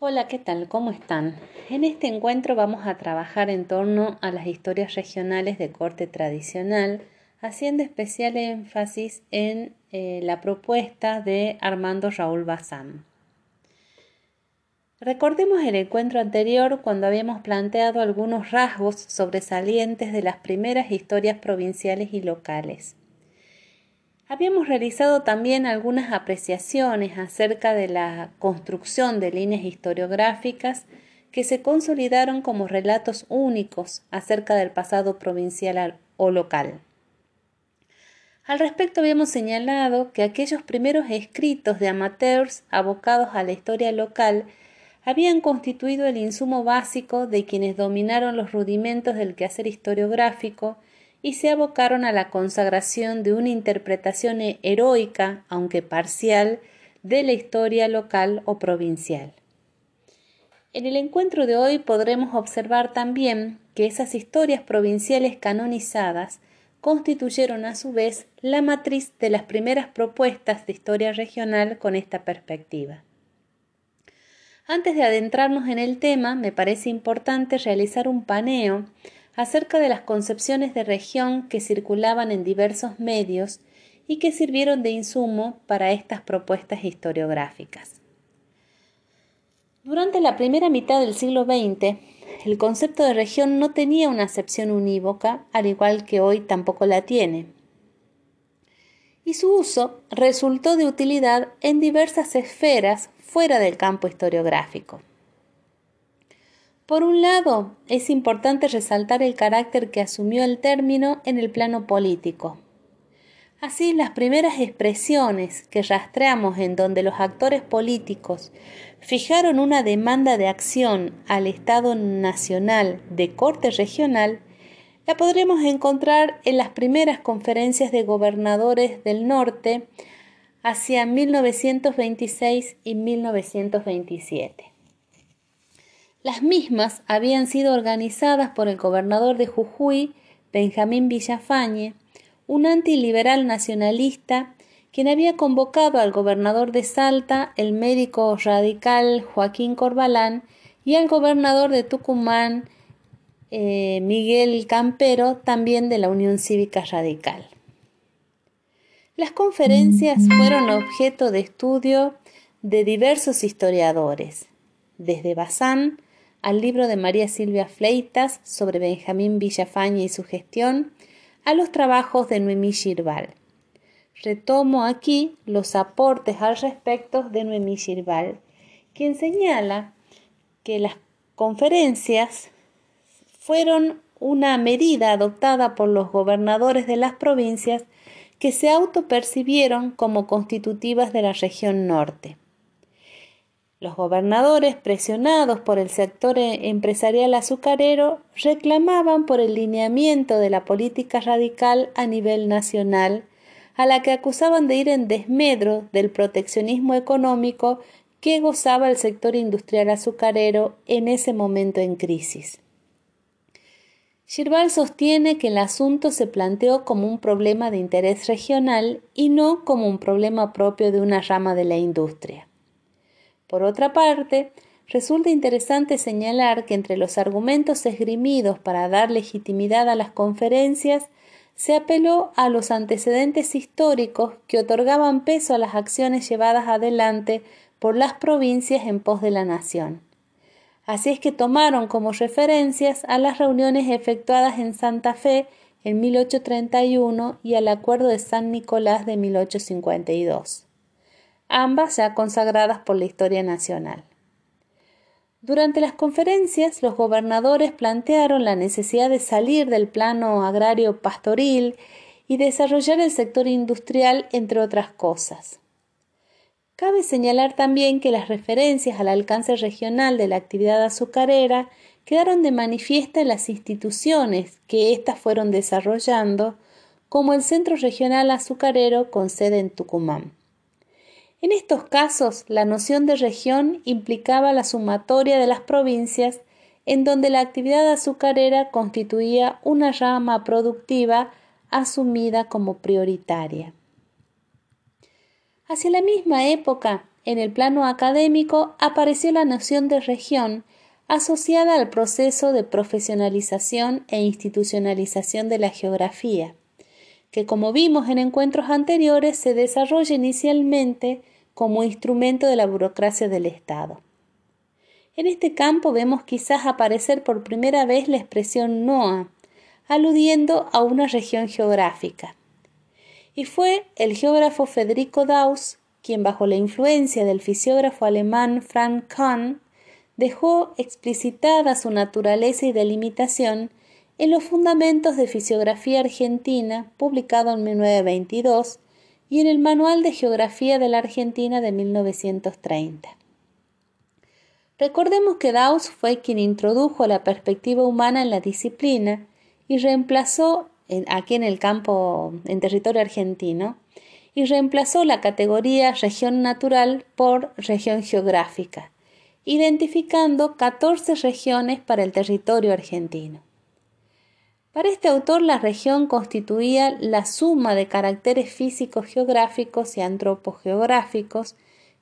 Hola, ¿qué tal? ¿Cómo están? En este encuentro vamos a trabajar en torno a las historias regionales de corte tradicional, haciendo especial énfasis en eh, la propuesta de Armando Raúl Bazán. Recordemos el encuentro anterior cuando habíamos planteado algunos rasgos sobresalientes de las primeras historias provinciales y locales. Habíamos realizado también algunas apreciaciones acerca de la construcción de líneas historiográficas que se consolidaron como relatos únicos acerca del pasado provincial o local. Al respecto habíamos señalado que aquellos primeros escritos de amateurs abocados a la historia local habían constituido el insumo básico de quienes dominaron los rudimentos del quehacer historiográfico y se abocaron a la consagración de una interpretación heroica, aunque parcial, de la historia local o provincial. En el encuentro de hoy podremos observar también que esas historias provinciales canonizadas constituyeron a su vez la matriz de las primeras propuestas de historia regional con esta perspectiva. Antes de adentrarnos en el tema, me parece importante realizar un paneo acerca de las concepciones de región que circulaban en diversos medios y que sirvieron de insumo para estas propuestas historiográficas. Durante la primera mitad del siglo XX, el concepto de región no tenía una acepción unívoca, al igual que hoy tampoco la tiene. Y su uso resultó de utilidad en diversas esferas fuera del campo historiográfico. Por un lado, es importante resaltar el carácter que asumió el término en el plano político. Así, las primeras expresiones que rastreamos en donde los actores políticos fijaron una demanda de acción al Estado nacional de corte regional, la podremos encontrar en las primeras conferencias de gobernadores del norte hacia 1926 y 1927. Las mismas habían sido organizadas por el gobernador de Jujuy, Benjamín Villafañe, un antiliberal nacionalista, quien había convocado al gobernador de Salta, el médico radical Joaquín Corbalán, y al gobernador de Tucumán, eh, Miguel Campero, también de la Unión Cívica Radical. Las conferencias fueron objeto de estudio de diversos historiadores, desde Bazán al libro de María Silvia Fleitas sobre Benjamín Villafaña y su gestión, a los trabajos de Noemí Girbal. Retomo aquí los aportes al respecto de Noemí Girbal, quien señala que las conferencias fueron una medida adoptada por los gobernadores de las provincias que se autopercibieron como constitutivas de la región norte. Los gobernadores, presionados por el sector e-, empresarial azucarero, reclamaban por el lineamiento de la política radical a nivel nacional, a la que acusaban de ir en desmedro del proteccionismo económico que gozaba el sector industrial azucarero en ese momento en crisis. Girbal sostiene que el asunto se planteó como un problema de interés regional y no como un problema propio de una rama de la industria. Por otra parte, resulta interesante señalar que entre los argumentos esgrimidos para dar legitimidad a las conferencias se apeló a los antecedentes históricos que otorgaban peso a las acciones llevadas adelante por las provincias en pos de la nación. Así es que tomaron como referencias a las reuniones efectuadas en Santa Fe en 1831 y al Acuerdo de San Nicolás de 1852 ambas ya consagradas por la historia nacional. Durante las conferencias, los gobernadores plantearon la necesidad de salir del plano agrario pastoril y desarrollar el sector industrial, entre otras cosas. Cabe señalar también que las referencias al alcance regional de la actividad azucarera quedaron de manifiesta en las instituciones que éstas fueron desarrollando, como el Centro Regional Azucarero con sede en Tucumán. En estos casos, la noción de región implicaba la sumatoria de las provincias en donde la actividad azucarera constituía una rama productiva asumida como prioritaria. Hacia la misma época en el plano académico apareció la noción de región asociada al proceso de profesionalización e institucionalización de la geografía, que como vimos en encuentros anteriores se desarrolla inicialmente como instrumento de la burocracia del Estado. En este campo vemos quizás aparecer por primera vez la expresión NOA, aludiendo a una región geográfica. Y fue el geógrafo Federico Daus quien bajo la influencia del fisiógrafo alemán Frank Kahn dejó explicitada su naturaleza y delimitación en los Fundamentos de Fisiografía Argentina, publicado en 1922, y en el Manual de Geografía de la Argentina de 1930. Recordemos que Daus fue quien introdujo la perspectiva humana en la disciplina y reemplazó, aquí en el campo, en territorio argentino, y reemplazó la categoría región natural por región geográfica, identificando 14 regiones para el territorio argentino. Para este autor la región constituía la suma de caracteres físicos geográficos y antropogeográficos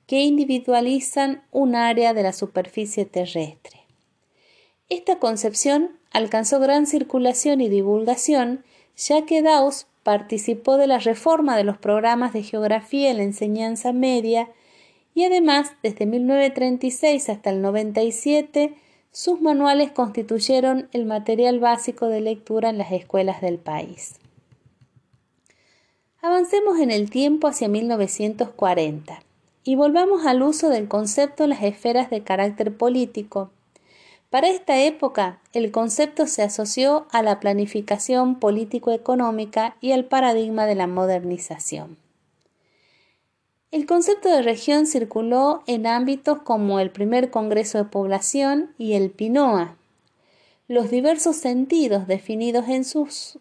que individualizan un área de la superficie terrestre. Esta concepción alcanzó gran circulación y divulgación, ya que Daus participó de la reforma de los programas de geografía en la enseñanza media y además, desde 1936 hasta el 97, sus manuales constituyeron el material básico de lectura en las escuelas del país. Avancemos en el tiempo hacia 1940 y volvamos al uso del concepto en las esferas de carácter político. Para esta época, el concepto se asoció a la planificación político-económica y al paradigma de la modernización. El concepto de región circuló en ámbitos como el primer Congreso de Población y el PINOA. Los diversos sentidos definidos en,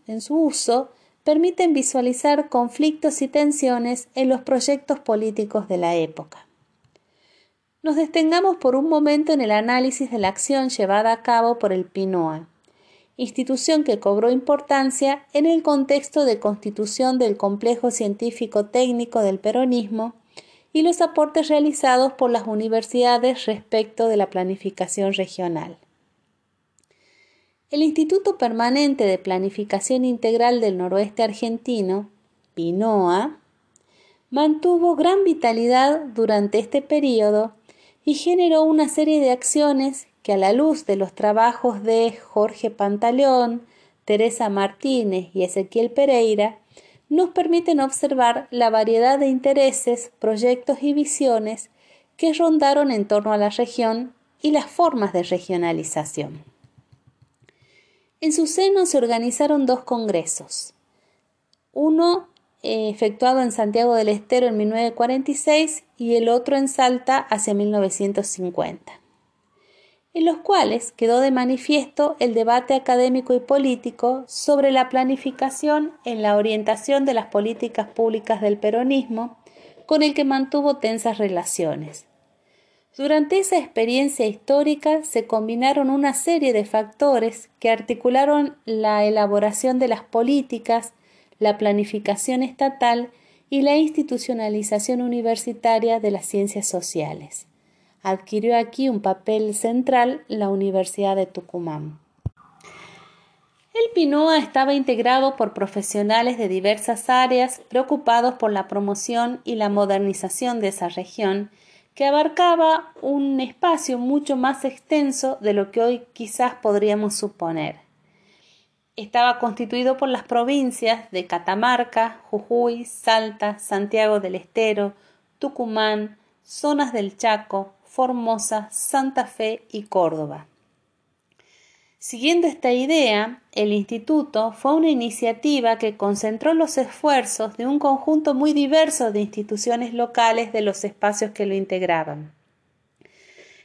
en su uso permiten visualizar conflictos y tensiones en los proyectos políticos de la época. Nos detengamos por un momento en el análisis de la acción llevada a cabo por el PINOA, institución que cobró importancia en el contexto de constitución del complejo científico técnico del peronismo y los aportes realizados por las universidades respecto de la planificación regional. El Instituto Permanente de Planificación Integral del Noroeste Argentino, PINOA, mantuvo gran vitalidad durante este periodo y generó una serie de acciones que a la luz de los trabajos de Jorge Pantaleón, Teresa Martínez y Ezequiel Pereira, nos permiten observar la variedad de intereses, proyectos y visiones que rondaron en torno a la región y las formas de regionalización. En su seno se organizaron dos congresos, uno eh, efectuado en Santiago del Estero en 1946 y el otro en Salta hacia 1950, en los cuales quedó de manifiesto el debate académico y político sobre la planificación en la orientación de las políticas públicas del peronismo, con el que mantuvo tensas relaciones. Durante esa experiencia histórica se combinaron una serie de factores que articularon la elaboración de las políticas, la planificación estatal y la institucionalización universitaria de las ciencias sociales. Adquirió aquí un papel central la Universidad de Tucumán. El PINOA estaba integrado por profesionales de diversas áreas preocupados por la promoción y la modernización de esa región que abarcaba un espacio mucho más extenso de lo que hoy quizás podríamos suponer. Estaba constituido por las provincias de Catamarca, Jujuy, Salta, Santiago del Estero, Tucumán, zonas del Chaco, Formosa, Santa Fe y Córdoba. Siguiendo esta idea, el instituto fue una iniciativa que concentró los esfuerzos de un conjunto muy diverso de instituciones locales de los espacios que lo integraban.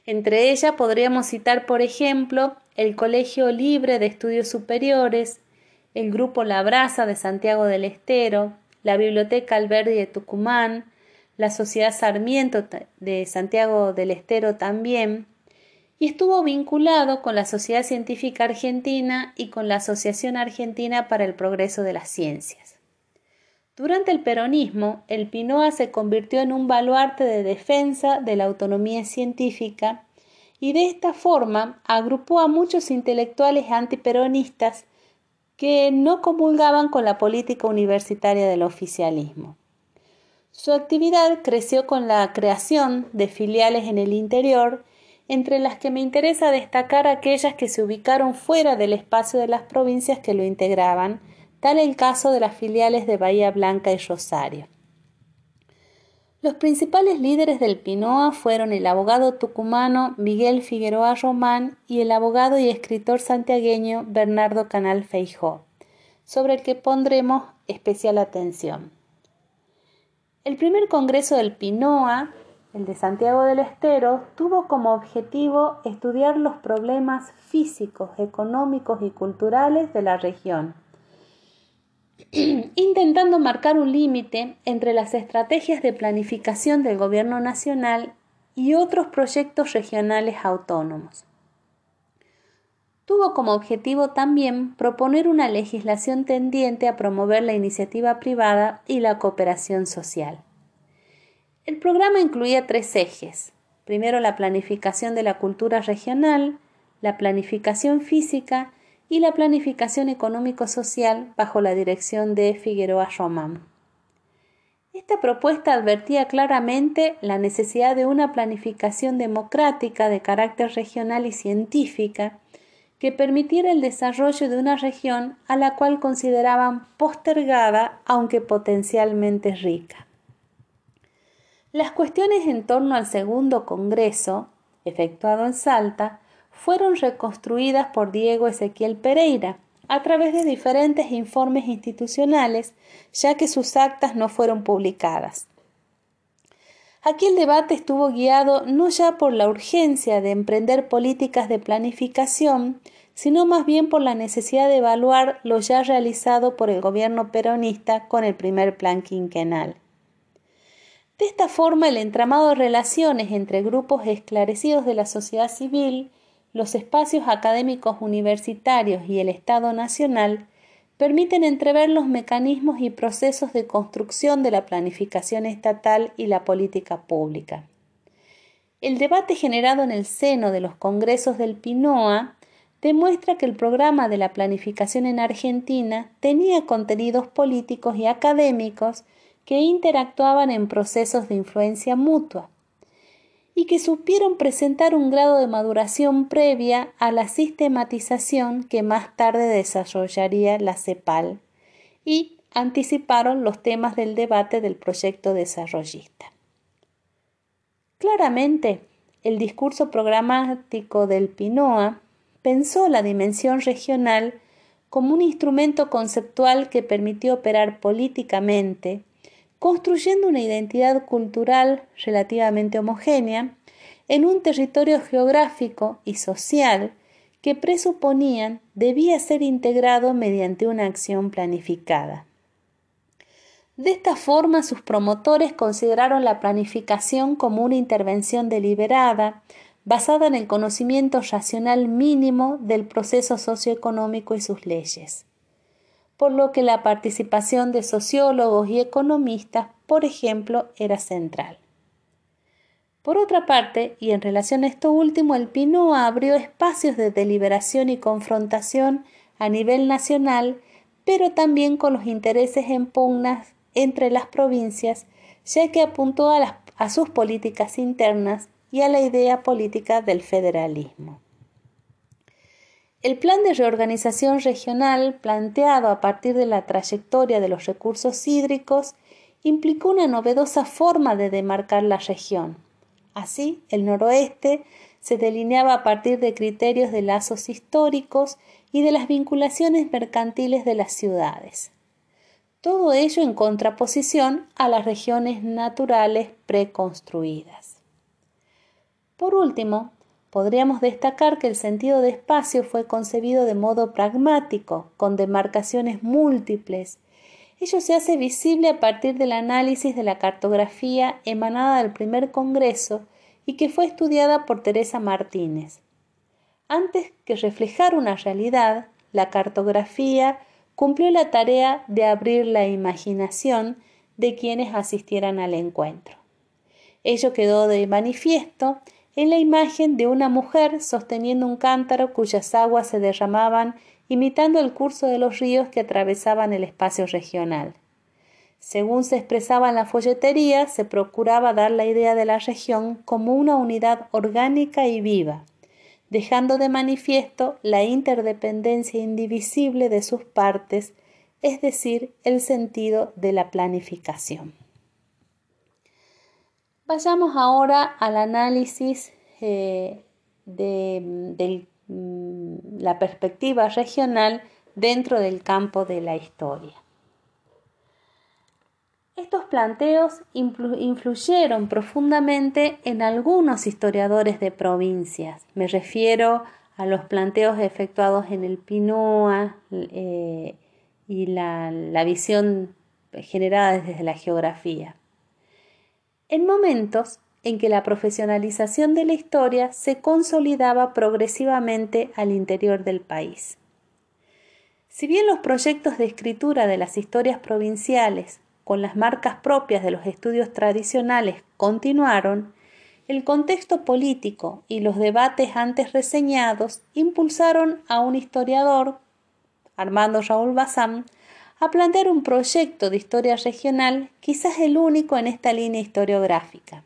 Entre ellas podríamos citar, por ejemplo, el Colegio Libre de Estudios Superiores, el Grupo La Brasa de Santiago del Estero, la Biblioteca Alberdi de Tucumán, la Sociedad Sarmiento de Santiago del Estero también, y estuvo vinculado con la Sociedad Científica Argentina y con la Asociación Argentina para el Progreso de las Ciencias. Durante el peronismo, el Pinoa se convirtió en un baluarte de defensa de la autonomía científica y de esta forma agrupó a muchos intelectuales antiperonistas que no comulgaban con la política universitaria del oficialismo. Su actividad creció con la creación de filiales en el interior, entre las que me interesa destacar aquellas que se ubicaron fuera del espacio de las provincias que lo integraban, tal el caso de las filiales de Bahía Blanca y Rosario. Los principales líderes del Pinoa fueron el abogado tucumano Miguel Figueroa Román y el abogado y escritor santiagueño Bernardo Canal Feijó, sobre el que pondremos especial atención. El primer congreso del Pinoa, el de Santiago del Estero, tuvo como objetivo estudiar los problemas físicos, económicos y culturales de la región intentando marcar un límite entre las estrategias de planificación del Gobierno nacional y otros proyectos regionales autónomos. Tuvo como objetivo también proponer una legislación tendiente a promover la iniciativa privada y la cooperación social. El programa incluía tres ejes. Primero la planificación de la cultura regional, la planificación física y la planificación económico-social bajo la dirección de Figueroa Román. Esta propuesta advertía claramente la necesidad de una planificación democrática de carácter regional y científica que permitiera el desarrollo de una región a la cual consideraban postergada aunque potencialmente rica. Las cuestiones en torno al segundo Congreso, efectuado en Salta, fueron reconstruidas por Diego Ezequiel Pereira a través de diferentes informes institucionales, ya que sus actas no fueron publicadas. Aquí el debate estuvo guiado no ya por la urgencia de emprender políticas de planificación, sino más bien por la necesidad de evaluar lo ya realizado por el gobierno peronista con el primer plan quinquenal. De esta forma, el entramado de relaciones entre grupos esclarecidos de la sociedad civil los espacios académicos universitarios y el Estado Nacional permiten entrever los mecanismos y procesos de construcción de la planificación estatal y la política pública. El debate generado en el seno de los congresos del PINOA demuestra que el programa de la planificación en Argentina tenía contenidos políticos y académicos que interactuaban en procesos de influencia mutua y que supieron presentar un grado de maduración previa a la sistematización que más tarde desarrollaría la CEPAL y anticiparon los temas del debate del proyecto desarrollista. Claramente, el discurso programático del PINOA pensó la dimensión regional como un instrumento conceptual que permitió operar políticamente construyendo una identidad cultural relativamente homogénea en un territorio geográfico y social que presuponían debía ser integrado mediante una acción planificada. De esta forma, sus promotores consideraron la planificación como una intervención deliberada, basada en el conocimiento racional mínimo del proceso socioeconómico y sus leyes por lo que la participación de sociólogos y economistas, por ejemplo, era central. Por otra parte, y en relación a esto último, el PINOA abrió espacios de deliberación y confrontación a nivel nacional, pero también con los intereses en pugnas entre las provincias, ya que apuntó a, a sus políticas internas y a la idea política del federalismo. El plan de reorganización regional planteado a partir de la trayectoria de los recursos hídricos implicó una novedosa forma de demarcar la región. Así, el noroeste se delineaba a partir de criterios de lazos históricos y de las vinculaciones mercantiles de las ciudades. Todo ello en contraposición a las regiones naturales preconstruidas. Por último, Podríamos destacar que el sentido de espacio fue concebido de modo pragmático, con demarcaciones múltiples. Ello se hace visible a partir del análisis de la cartografía emanada del primer Congreso y que fue estudiada por Teresa Martínez. Antes que reflejar una realidad, la cartografía cumplió la tarea de abrir la imaginación de quienes asistieran al encuentro. Ello quedó de manifiesto en la imagen de una mujer sosteniendo un cántaro cuyas aguas se derramaban imitando el curso de los ríos que atravesaban el espacio regional. Según se expresaba en la folletería, se procuraba dar la idea de la región como una unidad orgánica y viva, dejando de manifiesto la interdependencia indivisible de sus partes, es decir, el sentido de la planificación. Vayamos ahora al análisis eh, de, mm, la perspectiva regional dentro del campo de la historia. Estos planteos influyeron profundamente en algunos historiadores de provincias. Me refiero a los planteos efectuados en el Pinoa eh, y la, la visión generada desde la geografía. En momentos en que la profesionalización de la historia se consolidaba progresivamente al interior del país. Si bien los proyectos de escritura de las historias provinciales con las marcas propias de los estudios tradicionales continuaron, el contexto político y los debates antes reseñados impulsaron a un historiador, Armando Raúl Bazán, a plantear un proyecto de historia regional, quizás el único en esta línea historiográfica.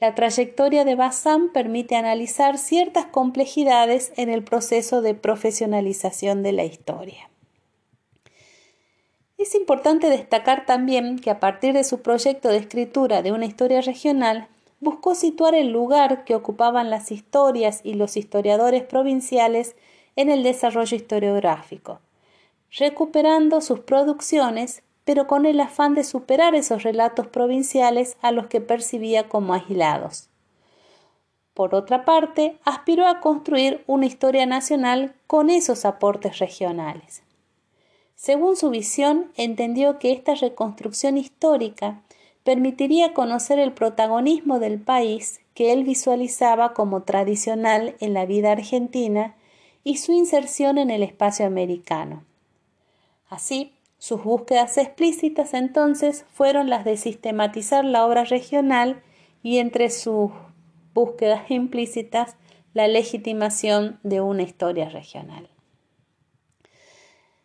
La trayectoria de Bazán permite analizar ciertas complejidades en el proceso de profesionalización de la historia. Es importante destacar también que a partir de su proyecto de escritura de una historia regional, buscó situar el lugar que ocupaban las historias y los historiadores provinciales en el desarrollo historiográfico, recuperando sus producciones, pero con el afán de superar esos relatos provinciales a los que percibía como aislados. Por otra parte, aspiró a construir una historia nacional con esos aportes regionales. Según su visión, entendió que esta reconstrucción histórica permitiría conocer el protagonismo del país que él visualizaba como tradicional en la vida argentina y su inserción en el espacio americano. Así, sus búsquedas explícitas entonces fueron las de sistematizar la obra regional y entre sus búsquedas implícitas la legitimación de una historia regional.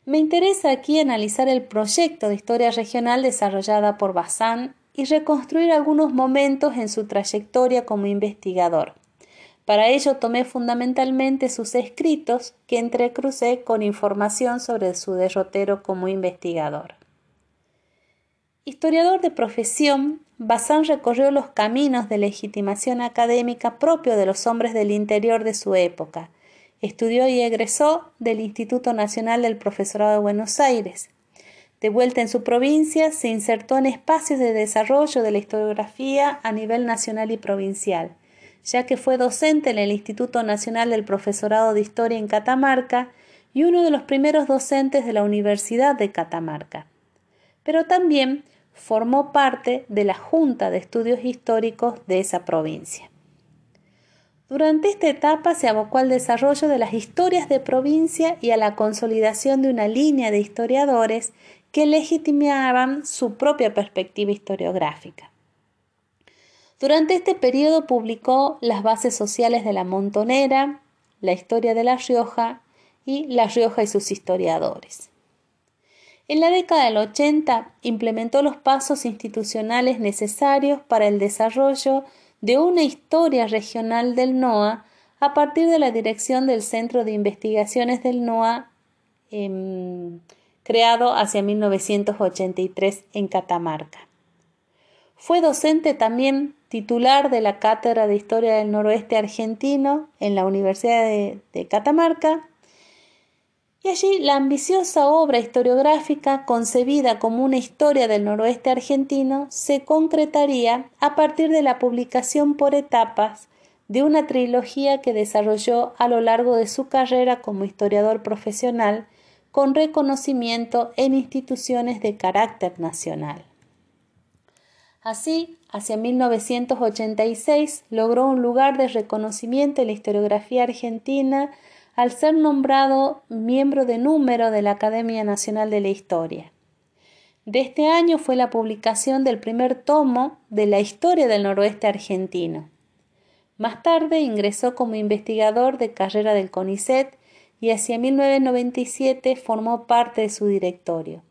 Me interesa aquí analizar el proyecto de historia regional desarrollada por Bazán y reconstruir algunos momentos en su trayectoria como investigador. Para ello tomé fundamentalmente sus escritos que entrecrucé con información sobre su derrotero como investigador. Historiador de profesión, Bazán recorrió los caminos de legitimación académica propio de los hombres del interior de su época, Estudió y egresó del Instituto Nacional del Profesorado de Buenos Aires. De vuelta en su provincia, se insertó en espacios de desarrollo de la historiografía a nivel nacional y provincial, ya que fue docente en el Instituto Nacional del Profesorado de Historia en Catamarca y uno de los primeros docentes de la Universidad de Catamarca. Pero también formó parte de la Junta de Estudios Históricos de esa provincia. Durante esta etapa se abocó al desarrollo de las historias de provincia y a la consolidación de una línea de historiadores que legitimaban su propia perspectiva historiográfica. Durante este periodo publicó Las bases sociales de la Montonera, La historia de La Rioja y La Rioja y sus historiadores. En la década del 80 implementó los pasos institucionales necesarios para el desarrollo de una historia regional del NOA a partir de la dirección del Centro de Investigaciones del NOA em, creado hacia 1983 en Catamarca. Fue docente también titular de la Cátedra de Historia del Noroeste Argentino en la Universidad de Catamarca y allí la ambiciosa obra historiográfica, concebida como una historia del noroeste argentino, se concretaría a partir de la publicación por etapas de una trilogía que desarrolló a lo largo de su carrera como historiador profesional, con reconocimiento en instituciones de carácter nacional. Así, hacia 1986 logró un lugar de reconocimiento en la historiografía argentina al ser nombrado miembro de número de la Academia Nacional de la Historia. De este año fue la publicación del primer tomo de la historia del noroeste argentino. Más tarde ingresó como investigador de carrera del CONICET y hacia 1997 formó parte de su directorio.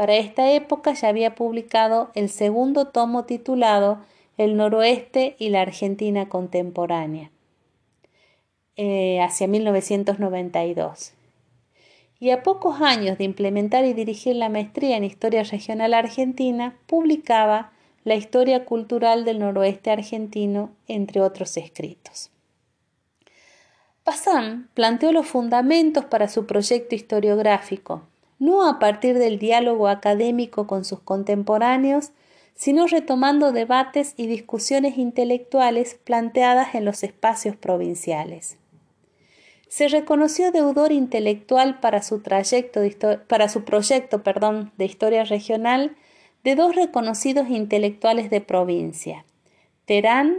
Para esta época ya había publicado el segundo tomo titulado El noroeste y la Argentina contemporánea, eh, hacia 1992 y a pocos años de implementar y dirigir la maestría en Historia Regional Argentina, publicaba La Historia Cultural del Noroeste Argentino, entre otros escritos. Bazán planteó los fundamentos para su proyecto historiográfico, no a partir del diálogo académico con sus contemporáneos, sino retomando debates y discusiones intelectuales planteadas en los espacios provinciales se reconoció deudor intelectual para su, trayecto para su proyecto perdón, de historia regional de dos reconocidos intelectuales de provincia. Terán,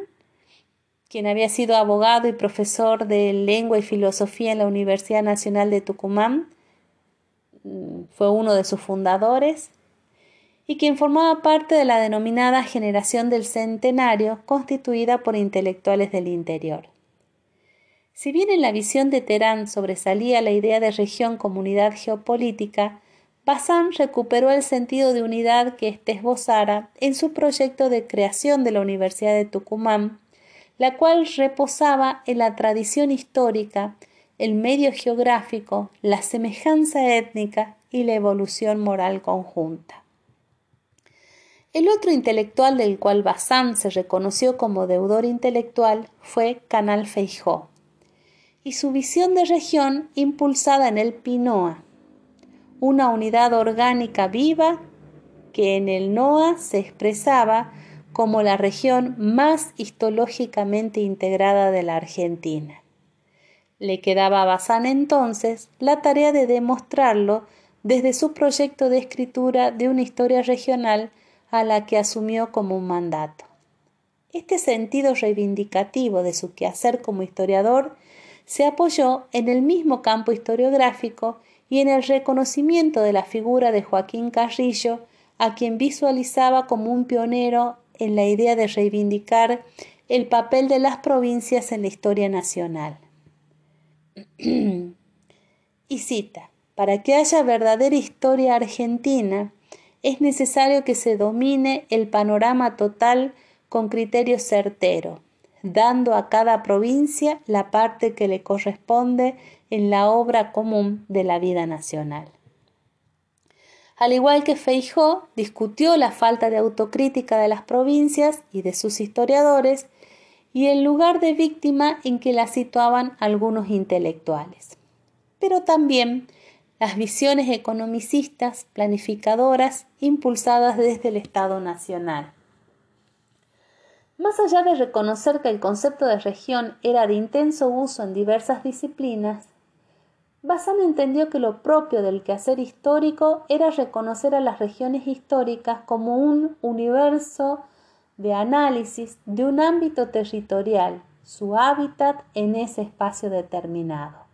quien había sido abogado y profesor de lengua y filosofía en la Universidad Nacional de Tucumán, fue uno de sus fundadores, y quien formaba parte de la denominada generación del centenario, constituida por intelectuales del interior. Si bien en la visión de Terán sobresalía la idea de región-comunidad geopolítica, Bazán recuperó el sentido de unidad que éste esbozara en su proyecto de creación de la Universidad de Tucumán, la cual reposaba en la tradición histórica, el medio geográfico, la semejanza étnica y la evolución moral conjunta. El otro intelectual del cual Bazán se reconoció como deudor intelectual fue Canal Feijó y su visión de región impulsada en el PINOA, una unidad orgánica viva que en el NOA se expresaba como la región más histológicamente integrada de la Argentina. Le quedaba a Bazán entonces la tarea de demostrarlo desde su proyecto de escritura de una historia regional a la que asumió como un mandato. Este sentido reivindicativo de su quehacer como historiador se apoyó en el mismo campo historiográfico y en el reconocimiento de la figura de Joaquín Carrillo, a quien visualizaba como un pionero en la idea de reivindicar el papel de las provincias en la historia nacional. y cita, para que haya verdadera historia argentina, es necesario que se domine el panorama total con criterio certero, dando a cada provincia la parte que le corresponde en la obra común de la vida nacional. Al igual que Feijó, discutió la falta de autocrítica de las provincias y de sus historiadores y el lugar de víctima en que la situaban algunos intelectuales. Pero también las visiones economicistas, planificadoras, impulsadas desde el Estado Nacional. Más allá de reconocer que el concepto de región era de intenso uso en diversas disciplinas, Bazán entendió que lo propio del quehacer histórico era reconocer a las regiones históricas como un universo de análisis de un ámbito territorial, su hábitat en ese espacio determinado.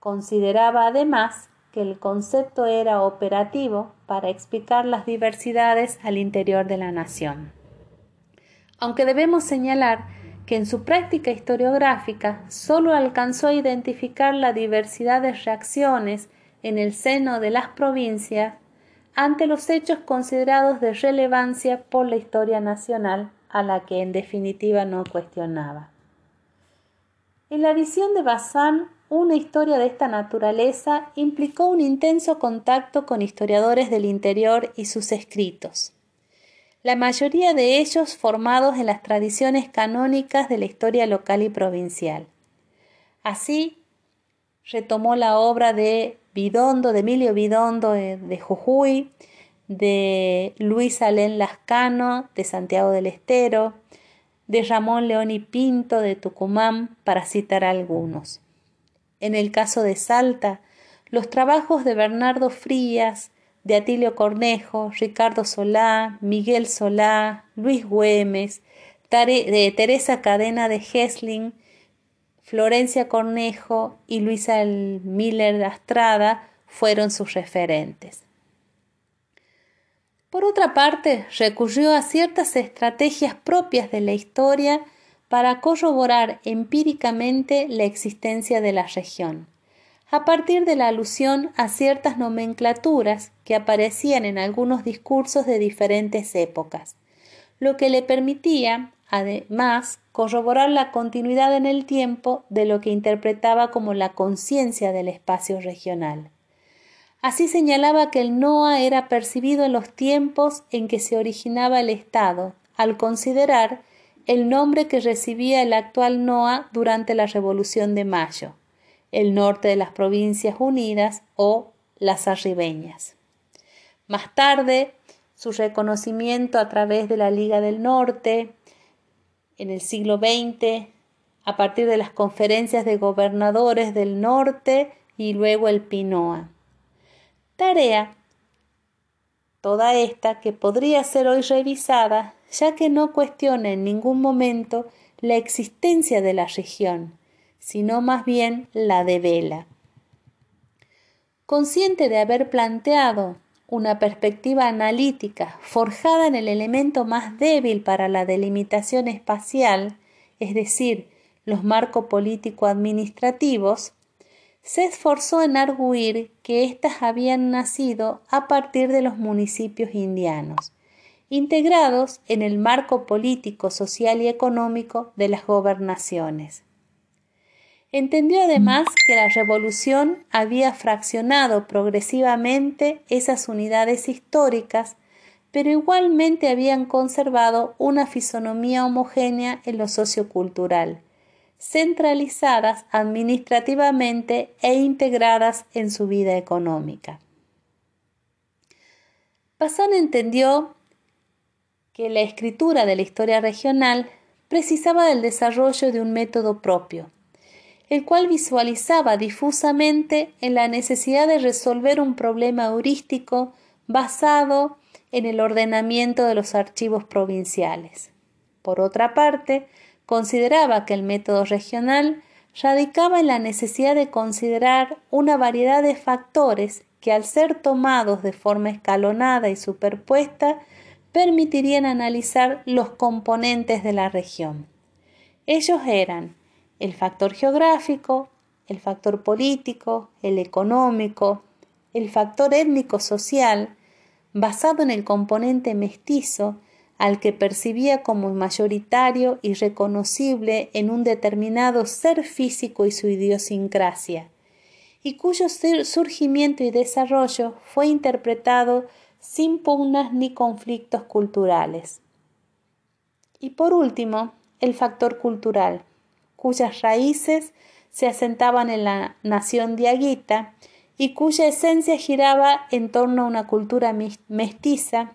Consideraba además que el concepto era operativo para explicar las diversidades al interior de la nación aunque debemos señalar que en su práctica historiográfica sólo alcanzó a identificar la diversidad de reacciones en el seno de las provincias ante los hechos considerados de relevancia por la historia nacional, a la que en definitiva no cuestionaba. En la visión de Bazán, una historia de esta naturaleza implicó un intenso contacto con historiadores del interior y sus escritos la mayoría de ellos formados en las tradiciones canónicas de la historia local y provincial. Así, retomó la obra de Bidondo, de Emilio Bidondo de, Jujuy, de Luis Alén Lascano, de Santiago del Estero, de Ramón León y Pinto, de Tucumán, para citar algunos. En el caso de Salta, los trabajos de Bernardo Frías, de Atilio Cornejo, Ricardo Solá, Miguel Solá, Luis Güemes, de Teresa Cadena de Hesling, Florencia Cornejo y Luisa Miller Astrada fueron sus referentes. Por otra parte, recurrió a ciertas estrategias propias de la historia para corroborar empíricamente la existencia de la región, a partir de la alusión a ciertas nomenclaturas que aparecían en algunos discursos de diferentes épocas, lo que le permitía, además, corroborar la continuidad en el tiempo de lo que interpretaba como la conciencia del espacio regional. Así señalaba que el Noa era percibido en los tiempos en que se originaba el Estado, al considerar el nombre que recibía el actual Noa durante la Revolución de Mayo, el norte de las Provincias Unidas o las Arribeñas. Más tarde, su reconocimiento a través de la Liga del Norte, en el siglo XX, a partir de las conferencias de gobernadores del norte y luego el PINOA. Tarea toda esta que podría ser hoy revisada, ya que no cuestiona en ningún momento la existencia de la región, sino más bien la de Vela. Consciente de haber planteado una perspectiva analítica forjada en el elemento más débil para la delimitación espacial, es decir, los marcos político-administrativos, se esforzó en arguir que éstas habían nacido a partir de los municipios indianos, integrados en el marco político, social y económico de las gobernaciones. Entendió además que la revolución había fraccionado progresivamente esas unidades históricas, pero igualmente habían conservado una fisonomía homogénea en lo sociocultural, centralizadas administrativamente e integradas en su vida económica. Bazán entendió que la escritura de la historia regional precisaba del desarrollo de un método propio, el cual visualizaba difusamente en la necesidad de resolver un problema heurístico basado en el ordenamiento de los archivos provinciales. Por otra parte, consideraba que el método regional radicaba en la necesidad de considerar una variedad de factores que al ser tomados de forma escalonada y superpuesta permitirían analizar los componentes de la región. Ellos eran el factor geográfico, el factor político, el económico, el factor étnico-social, basado en el componente mestizo al que percibía como mayoritario y reconocible en un determinado ser físico y su idiosincrasia, y cuyo surgimiento y desarrollo fue interpretado sin pugnas ni conflictos culturales. Y por último, el factor cultural, cuyas raíces se asentaban en la nación diaguita y cuya esencia giraba en torno a una cultura mestiza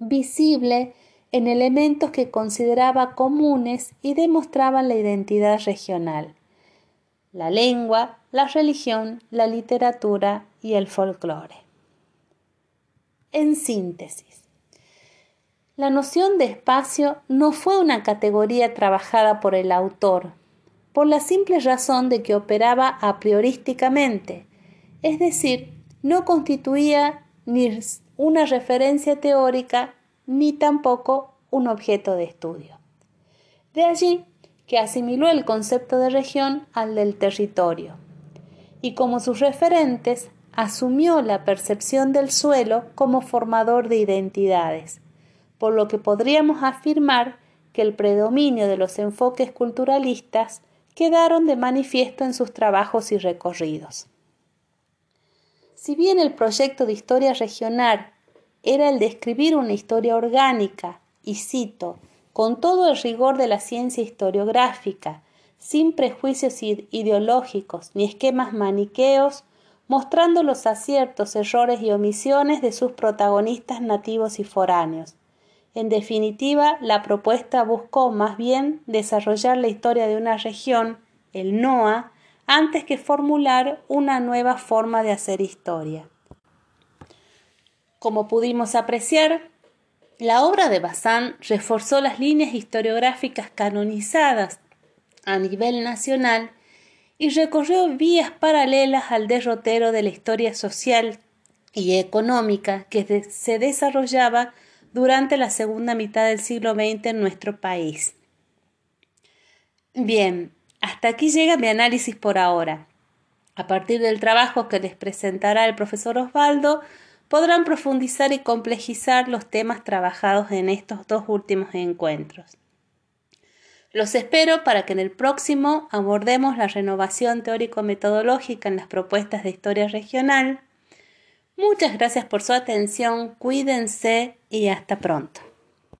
visible en elementos que consideraba comunes y demostraban la identidad regional, la lengua, la religión, la literatura y el folclore. En síntesis, la noción de espacio no fue una categoría trabajada por el autor, por la simple razón de que operaba a priorísticamente, es decir, no constituía ni una referencia teórica ni tampoco un objeto de estudio. De allí que asimiló el concepto de región al del territorio, y como sus referentes asumió la percepción del suelo como formador de identidades, por lo que podríamos afirmar que el predominio de los enfoques culturalistas quedaron de manifiesto en sus trabajos y recorridos. Si bien el proyecto de historia regional era el de escribir una historia orgánica, y cito, con todo el rigor de la ciencia historiográfica, sin prejuicios ideológicos ni esquemas maniqueos, mostrando los aciertos, errores y omisiones de sus protagonistas nativos y foráneos. En definitiva, la propuesta buscó más bien desarrollar la historia de una región, el NOA, antes que formular una nueva forma de hacer historia. Como pudimos apreciar, la obra de Bazán reforzó las líneas historiográficas canonizadas a nivel nacional y recorrió vías paralelas al derrotero de la historia social y económica que se desarrollaba durante la segunda mitad del siglo XX en nuestro país. Bien, hasta aquí llega mi análisis por ahora. A partir del trabajo que les presentará el profesor Osvaldo, podrán profundizar y complejizar los temas trabajados en estos dos últimos encuentros. Los espero para que en el próximo abordemos la renovación teórico-metodológica en las propuestas de historia regional. Muchas gracias por su atención, cuídense y hasta pronto.